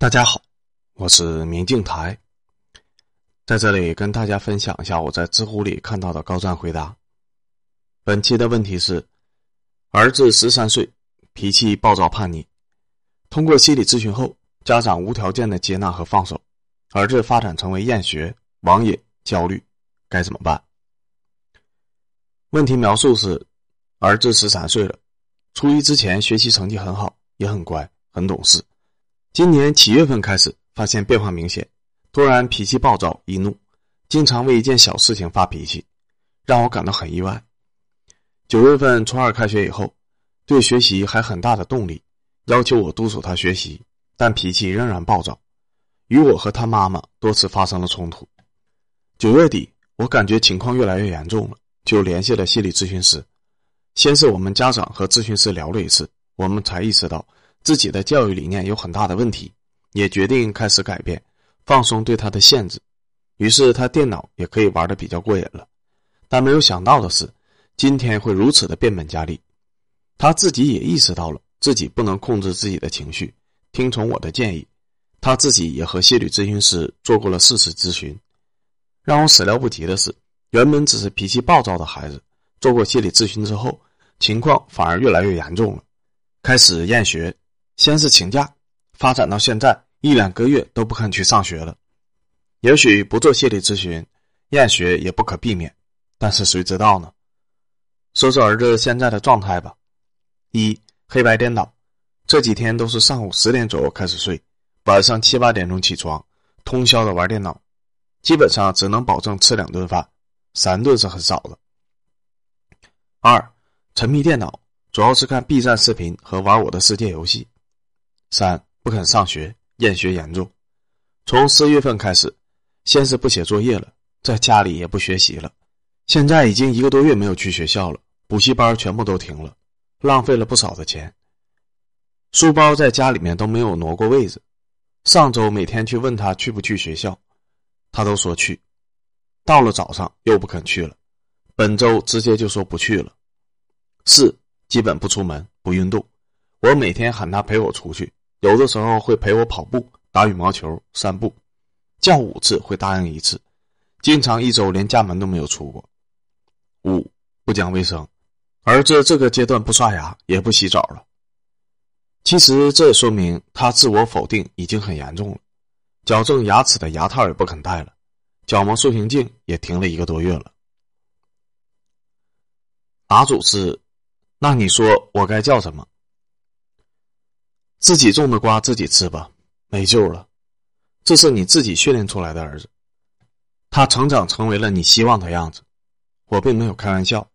大家好，我是明镜台，在这里跟大家分享一下我在知乎里看到的高赞回答。本期的问题是：儿子十三岁，脾气暴躁叛逆，通过心理咨询后，家长无条件的接纳和放手，儿子发展成为厌学、网瘾、焦虑，该怎么办？问题描述是：儿子十三岁了，初一之前学习成绩很好，也很乖，很懂事。今年七月份开始，发现变化明显，突然脾气暴躁易怒，经常为一件小事情发脾气，让我感到很意外。九月份初二开学以后，对学习还很大的动力，要求我督促他学习，但脾气仍然暴躁，与我和他妈妈多次发生了冲突。九月底，我感觉情况越来越严重了，就联系了心理咨询师。先是我们家长和咨询师聊了一次，我们才意识到。自己的教育理念有很大的问题，也决定开始改变，放松对他的限制。于是他电脑也可以玩的比较过瘾了。但没有想到的是，今天会如此的变本加厉。他自己也意识到了自己不能控制自己的情绪，听从我的建议。他自己也和心理咨询师做过了四次咨询。让我始料不及的是，原本只是脾气暴躁的孩子，做过心理咨询之后，情况反而越来越严重了，开始厌学。先是请假，发展到现在一两个月都不肯去上学了。也许不做心理咨询，厌学也不可避免，但是谁知道呢？说说儿子现在的状态吧：一、黑白颠倒，这几天都是上午十点左右开始睡，晚上七八点钟起床，通宵的玩电脑，基本上只能保证吃两顿饭，三顿是很少的。二、沉迷电脑，主要是看 B 站视频和玩我的世界游戏。三不肯上学，厌学严重。从四月份开始，先是不写作业了，在家里也不学习了。现在已经一个多月没有去学校了，补习班全部都停了，浪费了不少的钱。书包在家里面都没有挪过位置。上周每天去问他去不去学校，他都说去。到了早上又不肯去了，本周直接就说不去了。四基本不出门，不运动。我每天喊他陪我出去。有的时候会陪我跑步、打羽毛球、散步，叫五次会答应一次，经常一周连家门都没有出过。五不讲卫生，儿子这个阶段不刷牙也不洗澡了。其实这说明他自我否定已经很严重了，矫正牙齿的牙套也不肯戴了，角膜塑形镜也停了一个多月了。答主是，那你说我该叫什么？自己种的瓜自己吃吧，没救了。这是你自己训练出来的儿子，他成长成为了你希望的样子。我并没有开玩笑。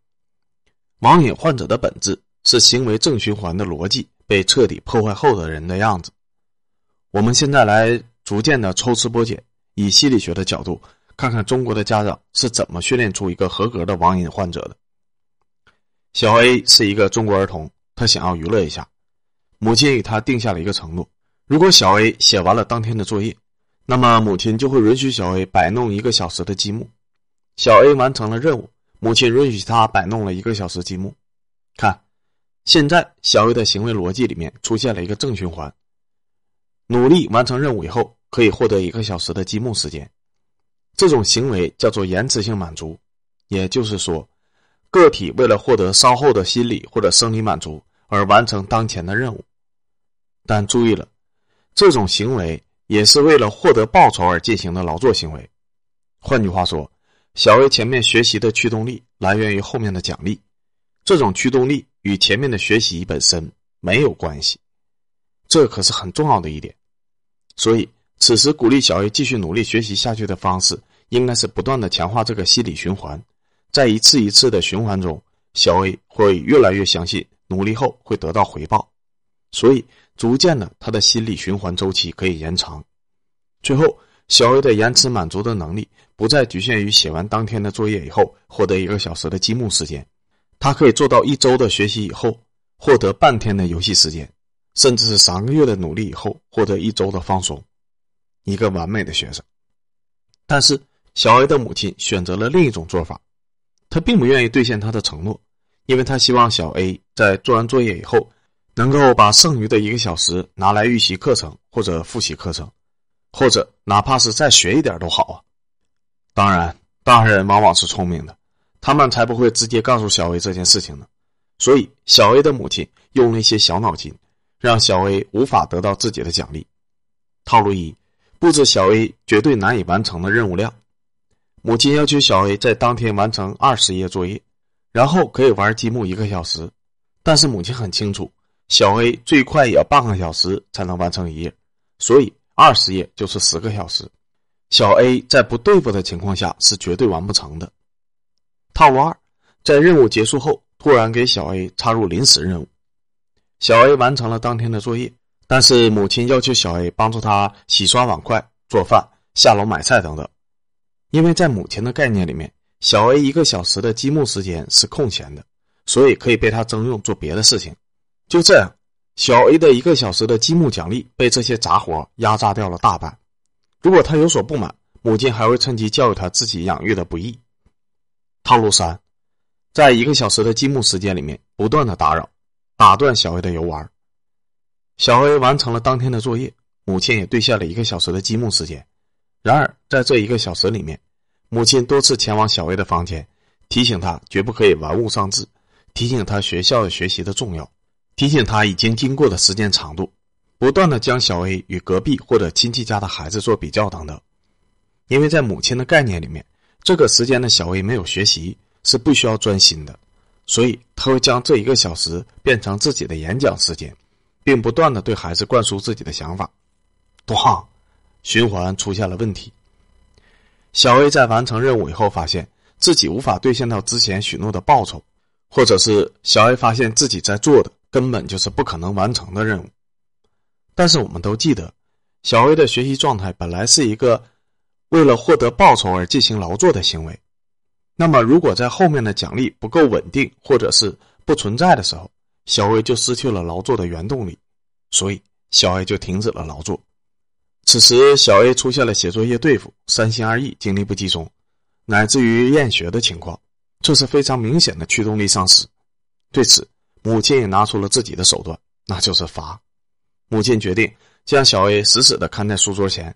网瘾患者的本质是行为正循环的逻辑被彻底破坏后的人的样子。我们现在来逐渐的抽丝剥茧，以心理学的角度看看中国的家长是怎么训练出一个合格的网瘾患者的。小 A 是一个中国儿童，他想要娱乐一下。母亲与他定下了一个承诺：如果小 A 写完了当天的作业，那么母亲就会允许小 A 摆弄一个小时的积木。小 A 完成了任务，母亲允许他摆弄了一个小时积木。看，现在小 A 的行为逻辑里面出现了一个正循环：努力完成任务以后，可以获得一个小时的积木时间。这种行为叫做延迟性满足，也就是说，个体为了获得稍后的心理或者生理满足而完成当前的任务。但注意了，这种行为也是为了获得报酬而进行的劳作行为。换句话说，小 A 前面学习的驱动力来源于后面的奖励，这种驱动力与前面的学习本身没有关系，这可是很重要的一点。所以，此时鼓励小 A 继续努力学习下去的方式，应该是不断的强化这个心理循环，在一次一次的循环中，小 A 会越来越相信努力后会得到回报，所以。逐渐的，他的心理循环周期可以延长，最后小 A 的延迟满足的能力不再局限于写完当天的作业以后获得一个小时的积木时间，他可以做到一周的学习以后获得半天的游戏时间，甚至是三个月的努力以后获得一周的放松，一个完美的学生。但是小 A 的母亲选择了另一种做法，她并不愿意兑现他的承诺，因为他希望小 A 在做完作业以后。能够把剩余的一个小时拿来预习课程或者复习课程，或者哪怕是再学一点都好啊。当然，大人往往是聪明的，他们才不会直接告诉小 A 这件事情呢。所以，小 A 的母亲用了一些小脑筋，让小 A 无法得到自己的奖励。套路一：布置小 A 绝对难以完成的任务量。母亲要求小 A 在当天完成二十页作业，然后可以玩积木一个小时。但是母亲很清楚，小 A 最快也要半个小时才能完成一页，所以二十页就是十个小时。小 A 在不对付的情况下是绝对完不成的。套路二：在任务结束后。突然给小 A 插入临时任务，小 A 完成了当天的作业，但是母亲要求小 A 帮助他洗刷碗筷、做饭、下楼买菜等等。因为在母亲的概念里面，小 A 一个小时的积木时间是空闲的，所以可以被他征用做别的事情。就这样，小 A 的一个小时的积木奖励被这些杂活压榨掉了大半。如果他有所不满，母亲还会趁机教育他自己养育的不易。套路三。在一个小时的积木时间里面，不断的打扰，打断小 A 的游玩。小 A 完成了当天的作业，母亲也兑现了一个小时的积木时间。然而，在这一个小时里面，母亲多次前往小 A 的房间，提醒他绝不可以玩物丧志，提醒他学校学习的重要，提醒他已经经过的时间长度，不断的将小 A 与隔壁或者亲戚家的孩子做比较等等。因为在母亲的概念里面，这个时间的小 A 没有学习。是不需要专心的，所以他会将这一个小时变成自己的演讲时间，并不断的对孩子灌输自己的想法。咣，循环出现了问题。小 A 在完成任务以后，发现自己无法兑现到之前许诺的报酬，或者是小 A 发现自己在做的根本就是不可能完成的任务。但是我们都记得，小 A 的学习状态本来是一个为了获得报酬而进行劳作的行为。那么，如果在后面的奖励不够稳定，或者是不存在的时候，小 A 就失去了劳作的原动力，所以小 A 就停止了劳作。此时，小 A 出现了写作业对付、三心二意、精力不集中，乃至于厌学的情况，这是非常明显的驱动力丧失。对此，母亲也拿出了自己的手段，那就是罚。母亲决定将小 A 死死的看在书桌前，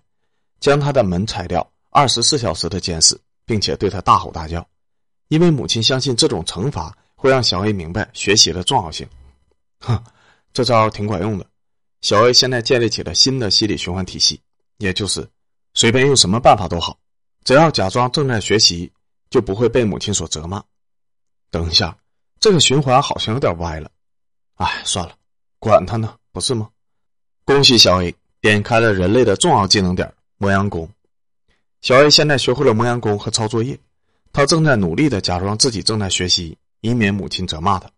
将他的门拆掉，二十四小时的监视。并且对他大吼大叫，因为母亲相信这种惩罚会让小 A 明白学习的重要性。哼，这招挺管用的。小 A 现在建立起了新的心理循环体系，也就是随便用什么办法都好，只要假装正在学习，就不会被母亲所责骂。等一下，这个循环好像有点歪了。哎，算了，管他呢，不是吗？恭喜小 A 点开了人类的重要技能点——磨洋工。小 A 现在学会了磨洋工和抄作业，他正在努力的假装自己正在学习，以免母亲责骂他。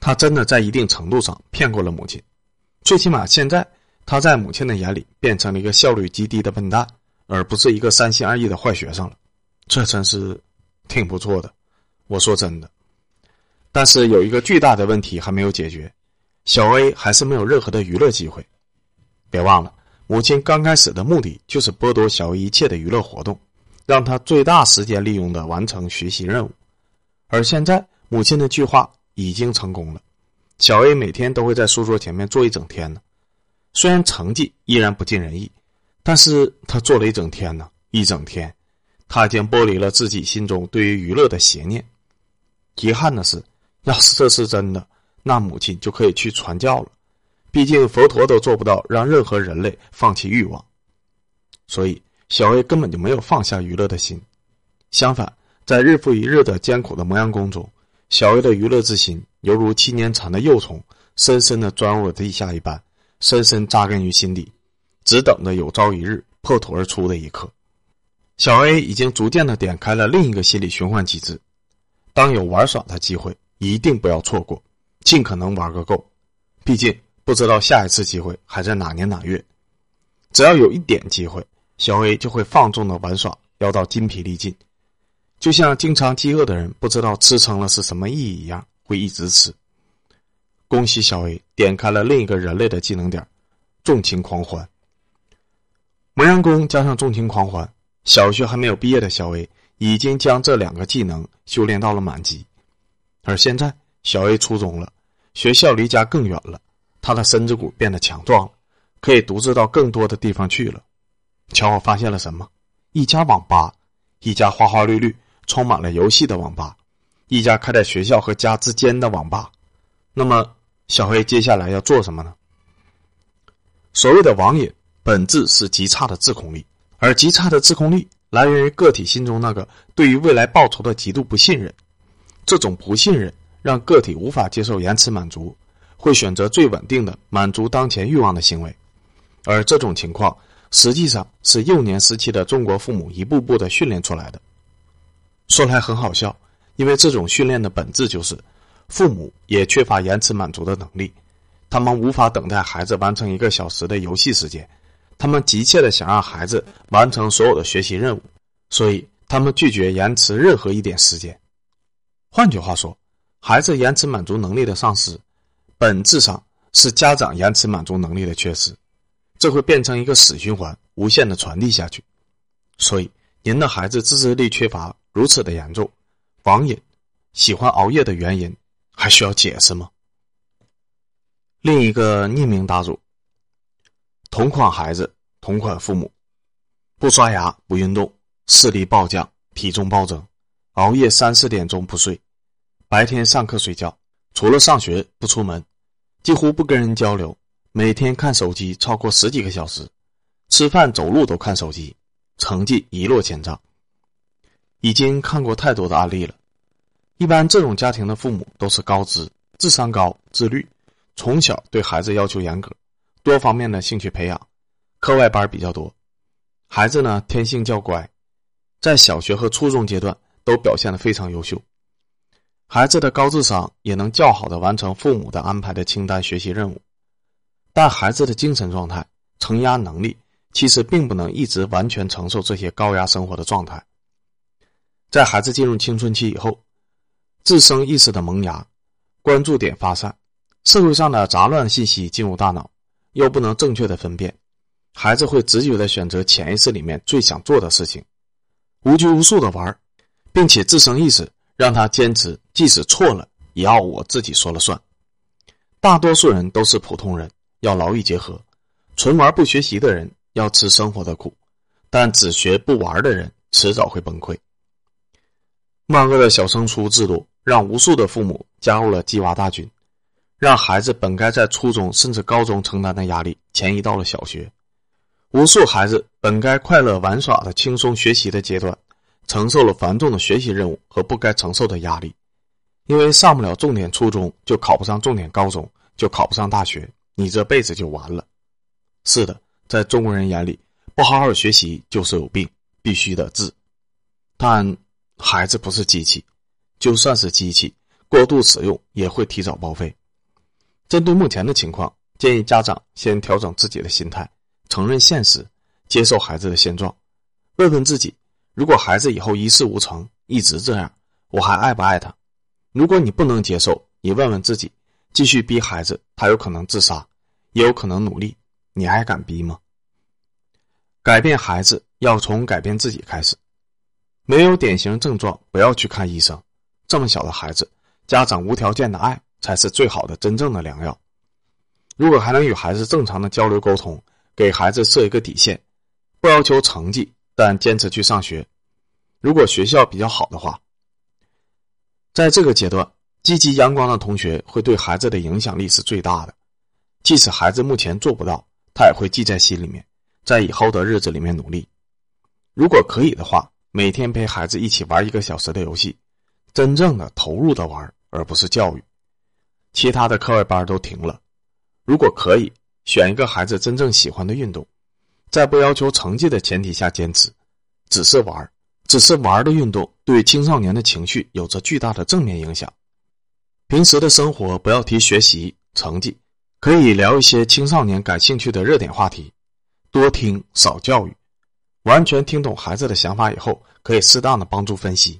他真的在一定程度上骗过了母亲，最起码现在他在母亲的眼里变成了一个效率极低的笨蛋，而不是一个三心二意的坏学生了。这真是挺不错的，我说真的。但是有一个巨大的问题还没有解决，小 A 还是没有任何的娱乐机会。别忘了。母亲刚开始的目的就是剥夺小 A 一切的娱乐活动，让他最大时间利用的完成学习任务。而现在，母亲的计划已经成功了，小 A 每天都会在书桌前面坐一整天呢。虽然成绩依然不尽人意，但是他坐了一整天呢，一整天，他已经剥离了自己心中对于娱乐的邪念。遗憾的是，要是这是真的，那母亲就可以去传教了。毕竟佛陀都做不到让任何人类放弃欲望，所以小 A 根本就没有放下娱乐的心。相反，在日复一日的艰苦的磨洋工中，小 A 的娱乐之心犹如七年蝉的幼虫，深深的钻入了地下一般，深深扎根于心底，只等着有朝一日破土而出的一刻。小 A 已经逐渐的点开了另一个心理循环机制：当有玩耍的机会，一定不要错过，尽可能玩个够。毕竟。不知道下一次机会还在哪年哪月，只要有一点机会，小 A 就会放纵的玩耍，要到筋疲力尽，就像经常饥饿的人不知道吃撑了是什么意义一样，会一直吃。恭喜小 A 点开了另一个人类的技能点，纵情狂欢。磨洋工加上纵情狂欢，小学还没有毕业的小 A 已经将这两个技能修炼到了满级，而现在小 A 初中了，学校离家更远了。他的身子骨变得强壮了，可以独自到更多的地方去了。瞧，我发现了什么？一家网吧，一家花花绿绿、充满了游戏的网吧，一家开在学校和家之间的网吧。那么，小黑接下来要做什么呢？所谓的网瘾，本质是极差的自控力，而极差的自控力来源于个体心中那个对于未来报酬的极度不信任。这种不信任让个体无法接受延迟满足，会选择最稳定的满足当前欲望的行为，而这种情况实际上是幼年时期的中国父母一步步的训练出来的。说来很好笑，因为这种训练的本质就是，父母也缺乏延迟满足的能力。他们无法等待孩子完成一个小时的游戏时间，他们急切的想让孩子完成所有的学习任务，所以他们拒绝延迟任何一点时间。换句话说，孩子延迟满足能力的丧失，本质上是家长延迟满足能力的缺失，这会变成一个死循环，无限的传递下去。所以，您的孩子自制力缺乏如此的严重，网瘾、喜欢熬夜的原因还需要解释吗？另一个匿名答主：同款孩子，同款父母，不刷牙不运动，视力暴降，体重暴增，熬夜三四点钟不睡，白天上课睡觉，除了上学不出门，几乎不跟人交流，每天看手机超过十几个小时，吃饭走路都看手机，成绩一落千丈。已经看过太多的案例了，一般这种家庭的父母都是高知、智商高、自律。从小对孩子要求严格，多方面的兴趣培养，课外班比较多。孩子呢天性较乖，在小学和初中阶段都表现的非常优秀。孩子的高智商也能较好的完成父母的安排的清单学习任务，但孩子的精神状态、承压能力其实并不能一直完全承受这些高压生活的状态。在孩子进入青春期以后，自身意识的萌芽，关注点发散。社会上的杂乱信息进入大脑，又不能正确的分辨，孩子会直觉的选择潜意识里面最想做的事情，无拘无束的玩并且自身意识让他坚持，即使错了也要我自己说了算。大多数人都是普通人，要劳逸结合，纯玩不学习的人要吃生活的苦，但只学不玩的人迟早会崩溃。万恶的小升初制度让无数的父母加入了鸡娃大军。让孩子本该在初中甚至高中承担的压力，迁移到了小学；无数孩子本该快乐玩耍的轻松学习的阶段，承受了繁重的学习任务和不该承受的压力。因为上不了重点初中，就考不上重点高中，就考不上大学，你这辈子就完了。是的，在中国人眼里，不好好学习就是有病，必须得治。但孩子不是机器，就算是机器，过度使用也会提早报废。针对目前的情况，建议家长先调整自己的心态，承认现实，接受孩子的现状，问问自己：如果孩子以后一事无成，一直这样，我还爱不爱他？如果你不能接受，你问问自己：继续逼孩子，他有可能自杀，也有可能努力，你还敢逼吗？改变孩子要从改变自己开始，没有典型症状不要去看医生。这么小的孩子，家长无条件的爱。才是最好的真正的良药。如果还能与孩子正常的交流沟通，给孩子设一个底线，不要求成绩，但坚持去上学。如果学校比较好的话，在这个阶段，积极阳光的同学会对孩子的影响力是最大的。即使孩子目前做不到，他也会记在心里面，在以后的日子里面努力。如果可以的话，每天陪孩子一起玩一个小时的游戏，真正的投入的玩，而不是教育。其他的课外班都停了，如果可以选一个孩子真正喜欢的运动，在不要求成绩的前提下坚持，只是玩只是玩的运动对青少年的情绪有着巨大的正面影响。平时的生活不要提学习成绩，可以聊一些青少年感兴趣的热点话题，多听少教育，完全听懂孩子的想法以后，可以适当的帮助分析。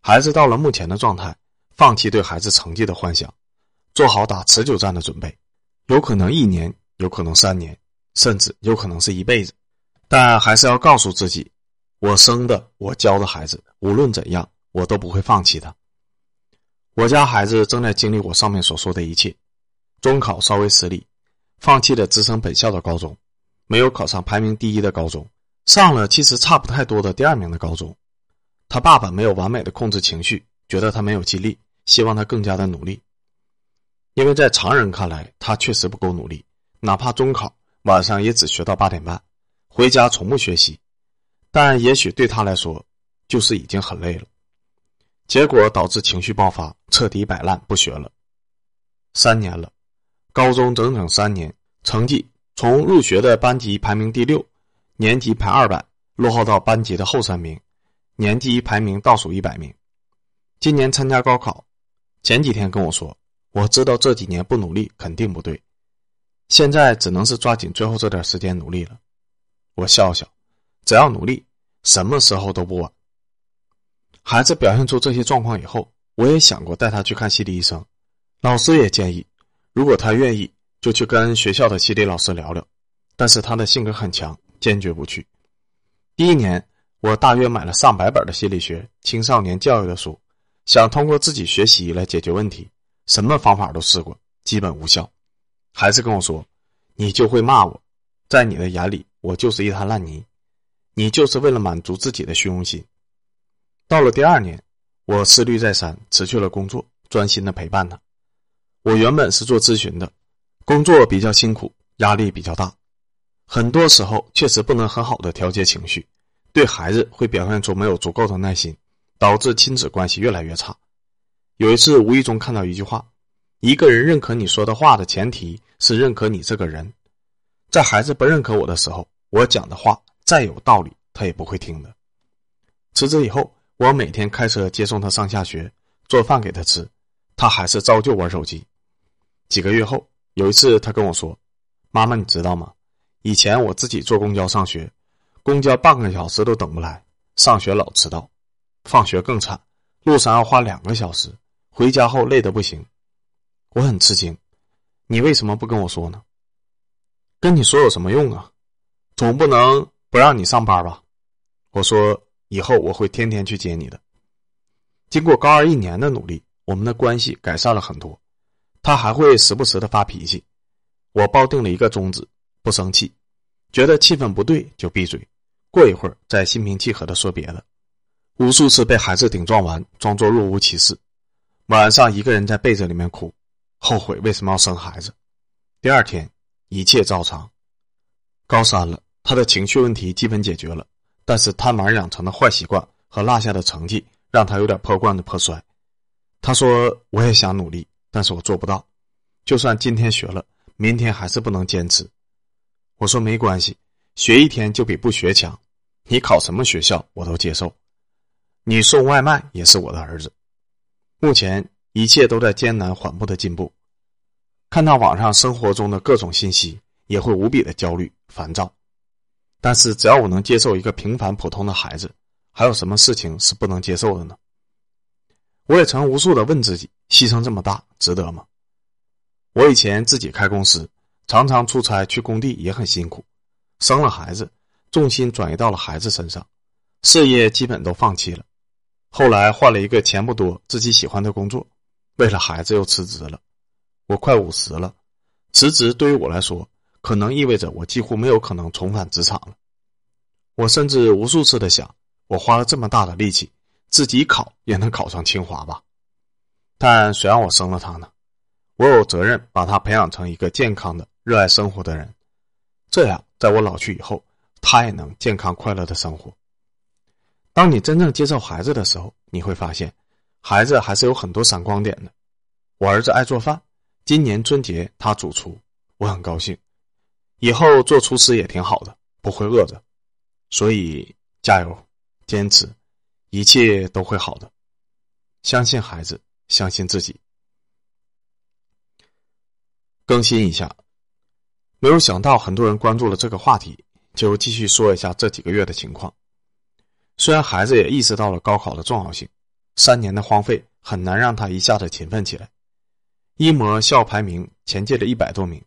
孩子到了目前的状态。放弃对孩子成绩的幻想，做好打持久战的准备，有可能一年，有可能三年，甚至有可能是一辈子。但还是要告诉自己，我生的，我教的孩子，无论怎样，我都不会放弃他。我家孩子正在经历我上面所说的一切，中考稍微失利，放弃了直升本校的高中，没有考上排名第一的高中，上了其实差不太多的第二名的高中。他爸爸没有完美的控制情绪，觉得他没有尽力，希望他更加的努力。因为在常人看来，他确实不够努力，哪怕中考晚上也只学到八点半，回家从不学习。但也许对他来说，就是已经很累了。结果导致情绪爆发，彻底摆烂，不学了。三年了，高中整整三年，成绩从入学的班级排名第六，年级排二百，落后到班级的后三名，年级排名倒数一百名。今年参加高考，前几天跟我说，我知道这几年不努力肯定不对，现在只能是抓紧最后这点时间努力了。我笑笑，只要努力，什么时候都不晚。孩子表现出这些状况以后，我也想过带他去看心理医生。老师也建议，如果他愿意，就去跟学校的心理老师聊聊。但是他的性格很强，坚决不去。第一年，我大约买了上百本的心理学、青少年教育的书，想通过自己学习来解决问题。什么方法都试过，基本无效。孩子跟我说：“你就会骂我，在你的眼里，我就是一滩烂泥，你就是为了满足自己的虚荣心。”到了第二年，我思虑再三，辞去了工作，专心的陪伴他。我原本是做咨询的，工作比较辛苦，压力比较大，很多时候确实不能很好的调节情绪，对孩子会表现出没有足够的耐心，导致亲子关系越来越差。有一次无意中看到一句话：“一个人认可你说的话的前提是认可你这个人。”在孩子不认可我的时候，我讲的话再有道理，他也不会听的。辞职以后。我每天开车接送他上下学，做饭给他吃，他还是照旧玩手机。几个月后，有一次他跟我说：“妈妈，你知道吗？以前我自己坐公交上学，公交半个小时都等不来，上学老迟到，放学更惨，路上要花两个小时，回家后累得不行。”我很吃惊，你为什么不跟我说呢？跟你说有什么用啊？总不能不让你上班吧？我说。以后我会天天去接你的。经过高二一年的努力，我们的关系改善了很多。他还会时不时的发脾气，我抱定了一个宗旨：不生气，觉得气氛不对就闭嘴，过一会儿再心平气和的说别的。无数次被孩子顶撞完，装作若无其事，晚上一个人在被子里面哭，后悔为什么要生孩子。第二天一切照常。高三了，他的情绪问题基本解决了。但是贪玩养成的坏习惯和落下的成绩，让他有点破罐子破摔。他说：“我也想努力，但是我做不到。就算今天学了，明天还是不能坚持。”我说：“没关系，学一天就比不学强。你考什么学校我都接受。你送外卖也是我的儿子。目前一切都在艰难缓步的进步。看到网上生活中的各种信息，也会无比的焦虑烦躁。”但是，只要我能接受一个平凡普通的孩子，还有什么事情是不能接受的呢？我也曾无数的问自己：牺牲这么大，值得吗？我以前自己开公司，常常出差去工地，也很辛苦。生了孩子，重心转移到了孩子身上，事业基本都放弃了。后来换了一个钱不多、自己喜欢的工作，为了孩子又辞职了。我快五十了，辞职对于我来说。可能意味着我几乎没有可能重返职场了。我甚至无数次的想，我花了这么大的力气，自己考也能考上清华吧？但谁让我生了他呢？我有责任把他培养成一个健康的、热爱生活的人，这样在我老去以后，他也能健康快乐的生活。当你真正接受孩子的时候，你会发现，孩子还是有很多闪光点的。我儿子爱做饭，今年春节他主厨，我很高兴。以后做厨师也挺好的，不会饿着，所以加油，坚持，一切都会好的。相信孩子，相信自己。更新一下，没有想到很多人关注了这个话题，就继续说一下这几个月的情况。虽然孩子也意识到了高考的重要性，三年的荒废很难让他一下子勤奋起来。一模校排名前进了一百多名。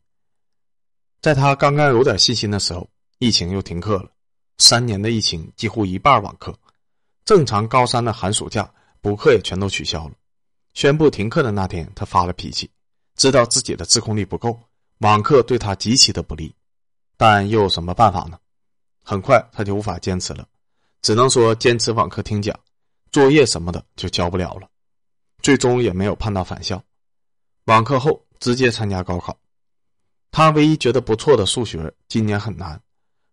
在他刚刚有点信心的时候，疫情又停课了。三年的疫情几乎一半网课，正常高三的寒暑假补课也全都取消了。宣布停课的那天，他发了脾气，知道自己的自控力不够，网课对他极其的不利，但又有什么办法呢？很快他就无法坚持了，只能说坚持网课听讲，作业什么的就交不了了，最终也没有盼到返校。网课后直接参加高考，他唯一觉得不错的数学今年很难，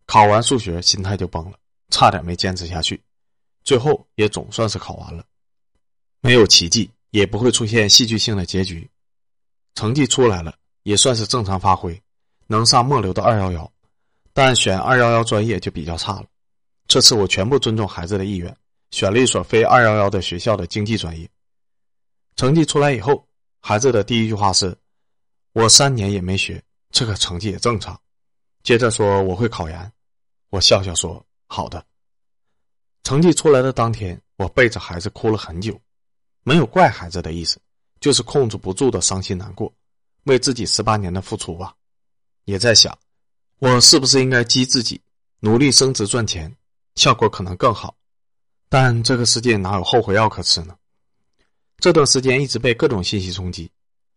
考完数学心态就崩了，差点没坚持下去，最后也总算是考完了，没有奇迹，也不会出现戏剧性的结局。成绩出来了，也算是正常发挥，能上末流的二幺幺，但选二幺幺专业就比较差了。这次我全部尊重孩子的意愿，选了一所非二幺幺的学校的经济专业。成绩出来以后，孩子的第一句话是：“我三年也没学，这个成绩也正常。”接着说：“我会考研。”我笑笑说：“好的。”成绩出来的当天，我背着孩子哭了很久，没有怪孩子的意思。就是控制不住的伤心难过，为自己十八年的付出吧，也在想，我是不是应该激自己努力升职赚钱，效果可能更好。但这个世界哪有后悔药可吃呢？这段时间一直被各种信息冲击，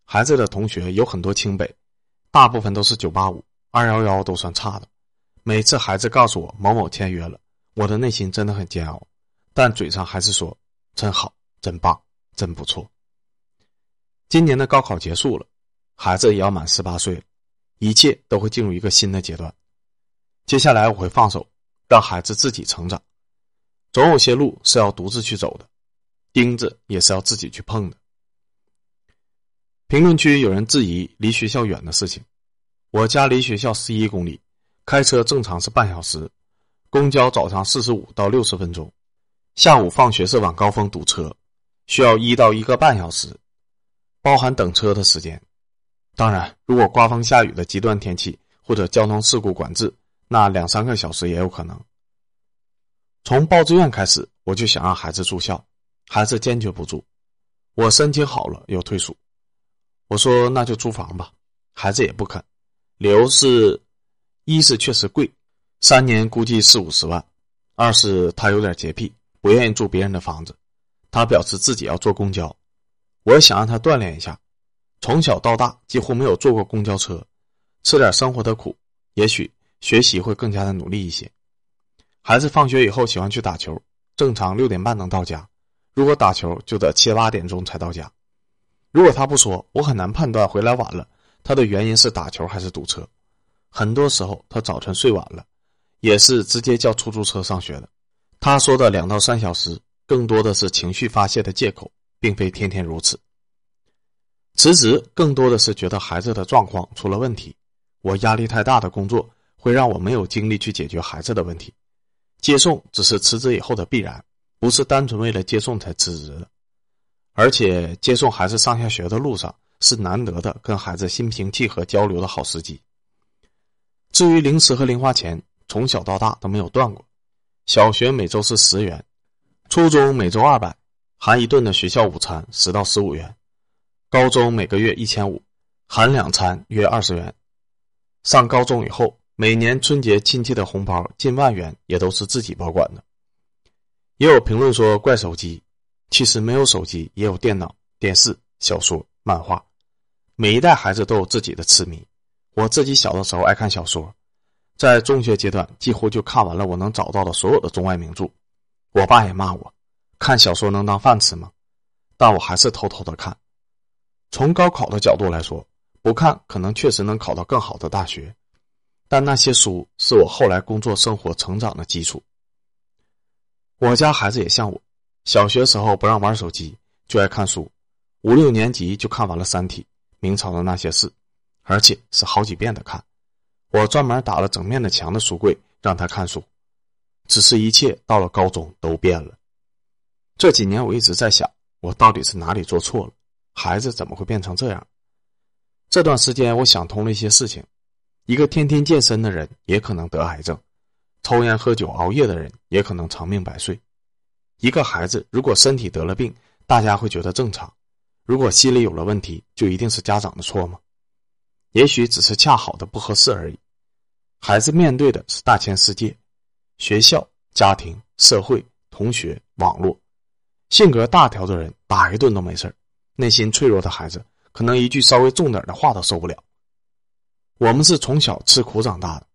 孩子的同学有很多清北，大部分都是九八五、二幺幺都算差的。每次孩子告诉我某某签约了，我的内心真的很煎熬，但嘴上还是说真好、真棒、真不错。今年的高考结束了，孩子也要满十八岁了，一切都会进入一个新的阶段。接下来我会放手，让孩子自己成长。总有些路是要独自去走的，钉子也是要自己去碰的。评论区有人质疑离学校远的事情，我家离学校十一公里，开车正常是半小时，公交早上四十五到六十分钟，下午放学是晚高峰堵车，需要一到一个半小时。包含等车的时间，当然，如果刮风下雨的极端天气或者交通事故管制，那两三个小时也有可能。从报志愿开始，我就想让孩子住校，孩子坚决不住。我申请好了又退出，我说那就租房吧，孩子也不肯。理由是，一是确实贵，三年估计四五十万；二是他有点洁癖，不愿意住别人的房子，他表示自己要坐公交。我想让他锻炼一下，从小到大几乎没有坐过公交车，吃点生活的苦，也许学习会更加的努力一些。孩子放学以后喜欢去打球，正常六点半能到家，如果打球就得七八点钟才到家。如果他不说，我很难判断回来晚了，他的原因是打球还是堵车。很多时候他早晨睡晚了，也是直接叫出租车上学的。他说的两到三小时，更多的是情绪发泄的借口。并非天天如此。辞职更多的是觉得孩子的状况出了问题，我压力太大的工作会让我没有精力去解决孩子的问题。接送只是辞职以后的必然，不是单纯为了接送才辞职的。而且接送孩子上下学的路上是难得的跟孩子心平气和交流的好时机。至于零食和零花钱，从小到大都没有断过。小学每周是十元，初中每周二百。含一顿的学校午餐十到十五元，高中每个月一千五，含两餐约二十元。上高中以后，每年春节亲戚的红包近万元也都是自己保管的。也有评论说怪手机，其实没有手机也有电脑、电视、小说、漫画。每一代孩子都有自己的痴迷。我自己小的时候爱看小说，在中学阶段几乎就看完了我能找到的所有的中外名著。我爸也骂我。看小说能当饭吃吗？但我还是偷偷的看。从高考的角度来说，不看可能确实能考到更好的大学，但那些书是我后来工作、生活、成长的基础。我家孩子也像我，小学时候不让玩手机，就爱看书，五六年级就看完了《三体》《明朝的那些事》，而且是好几遍的看。我专门打了整面的墙的书柜让他看书，只是一切到了高中都变了。这几年我一直在想，我到底是哪里做错了？孩子怎么会变成这样？这段时间我想通了一些事情：一个天天健身的人也可能得癌症，抽烟喝酒熬夜的人也可能长命百岁。一个孩子如果身体得了病，大家会觉得正常；如果心理有了问题，就一定是家长的错吗？也许只是恰好的不合适而已。孩子面对的是大千世界，学校、家庭、社会、同学、网络。性格大条的人打一顿都没事儿内心脆弱的孩子可能一句稍微重点的话都受不了。我们是从小吃苦长大的，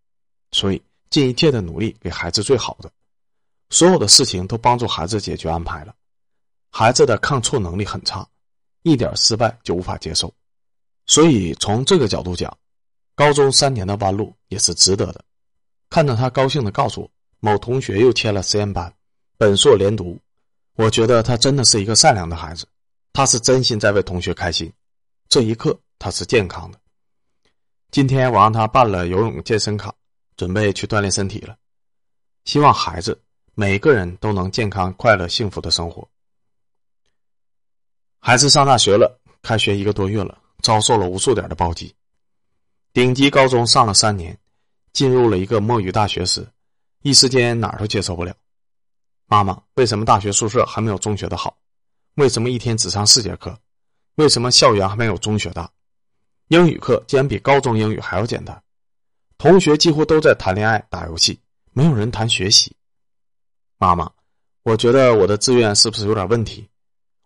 所以尽一切的努力给孩子最好的，所有的事情都帮助孩子解决安排了。孩子的抗挫能力很差，一点失败就无法接受，所以从这个角度讲，高中三年的弯路也是值得的。看到他高兴的告诉我，某同学又签了实验班，本硕连读，我觉得他真的是一个善良的孩子，他是真心在为同学开心。这一刻，他是健康的。今天我让他办了游泳健身卡，准备去锻炼身体了。希望孩子每个人都能健康、快乐、幸福的生活。孩子上大学了，开学一个多月了，遭受了无数点的暴击。顶级高中上了三年，进入了一个墨鱼大学时，一时间哪儿都接受不了。妈妈，为什么大学宿舍还没有中学的好？为什么一天只上四节课？为什么校园还没有中学大？英语课竟然比高中英语还要简单？同学几乎都在谈恋爱、打游戏，没有人谈学习。妈妈，我觉得我的志愿是不是有点问题？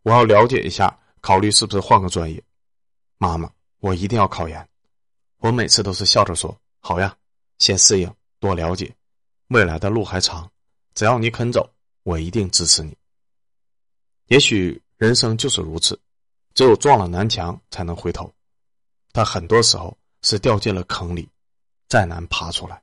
我要了解一下，考虑是不是换个专业。妈妈，我一定要考研。我每次都是笑着说：“好呀，先适应，多了解，未来的路还长，只要你肯走，我一定支持你。”也许人生就是如此。只有撞了南墙才能回头，但很多时候是掉进了坑里，再难爬出来。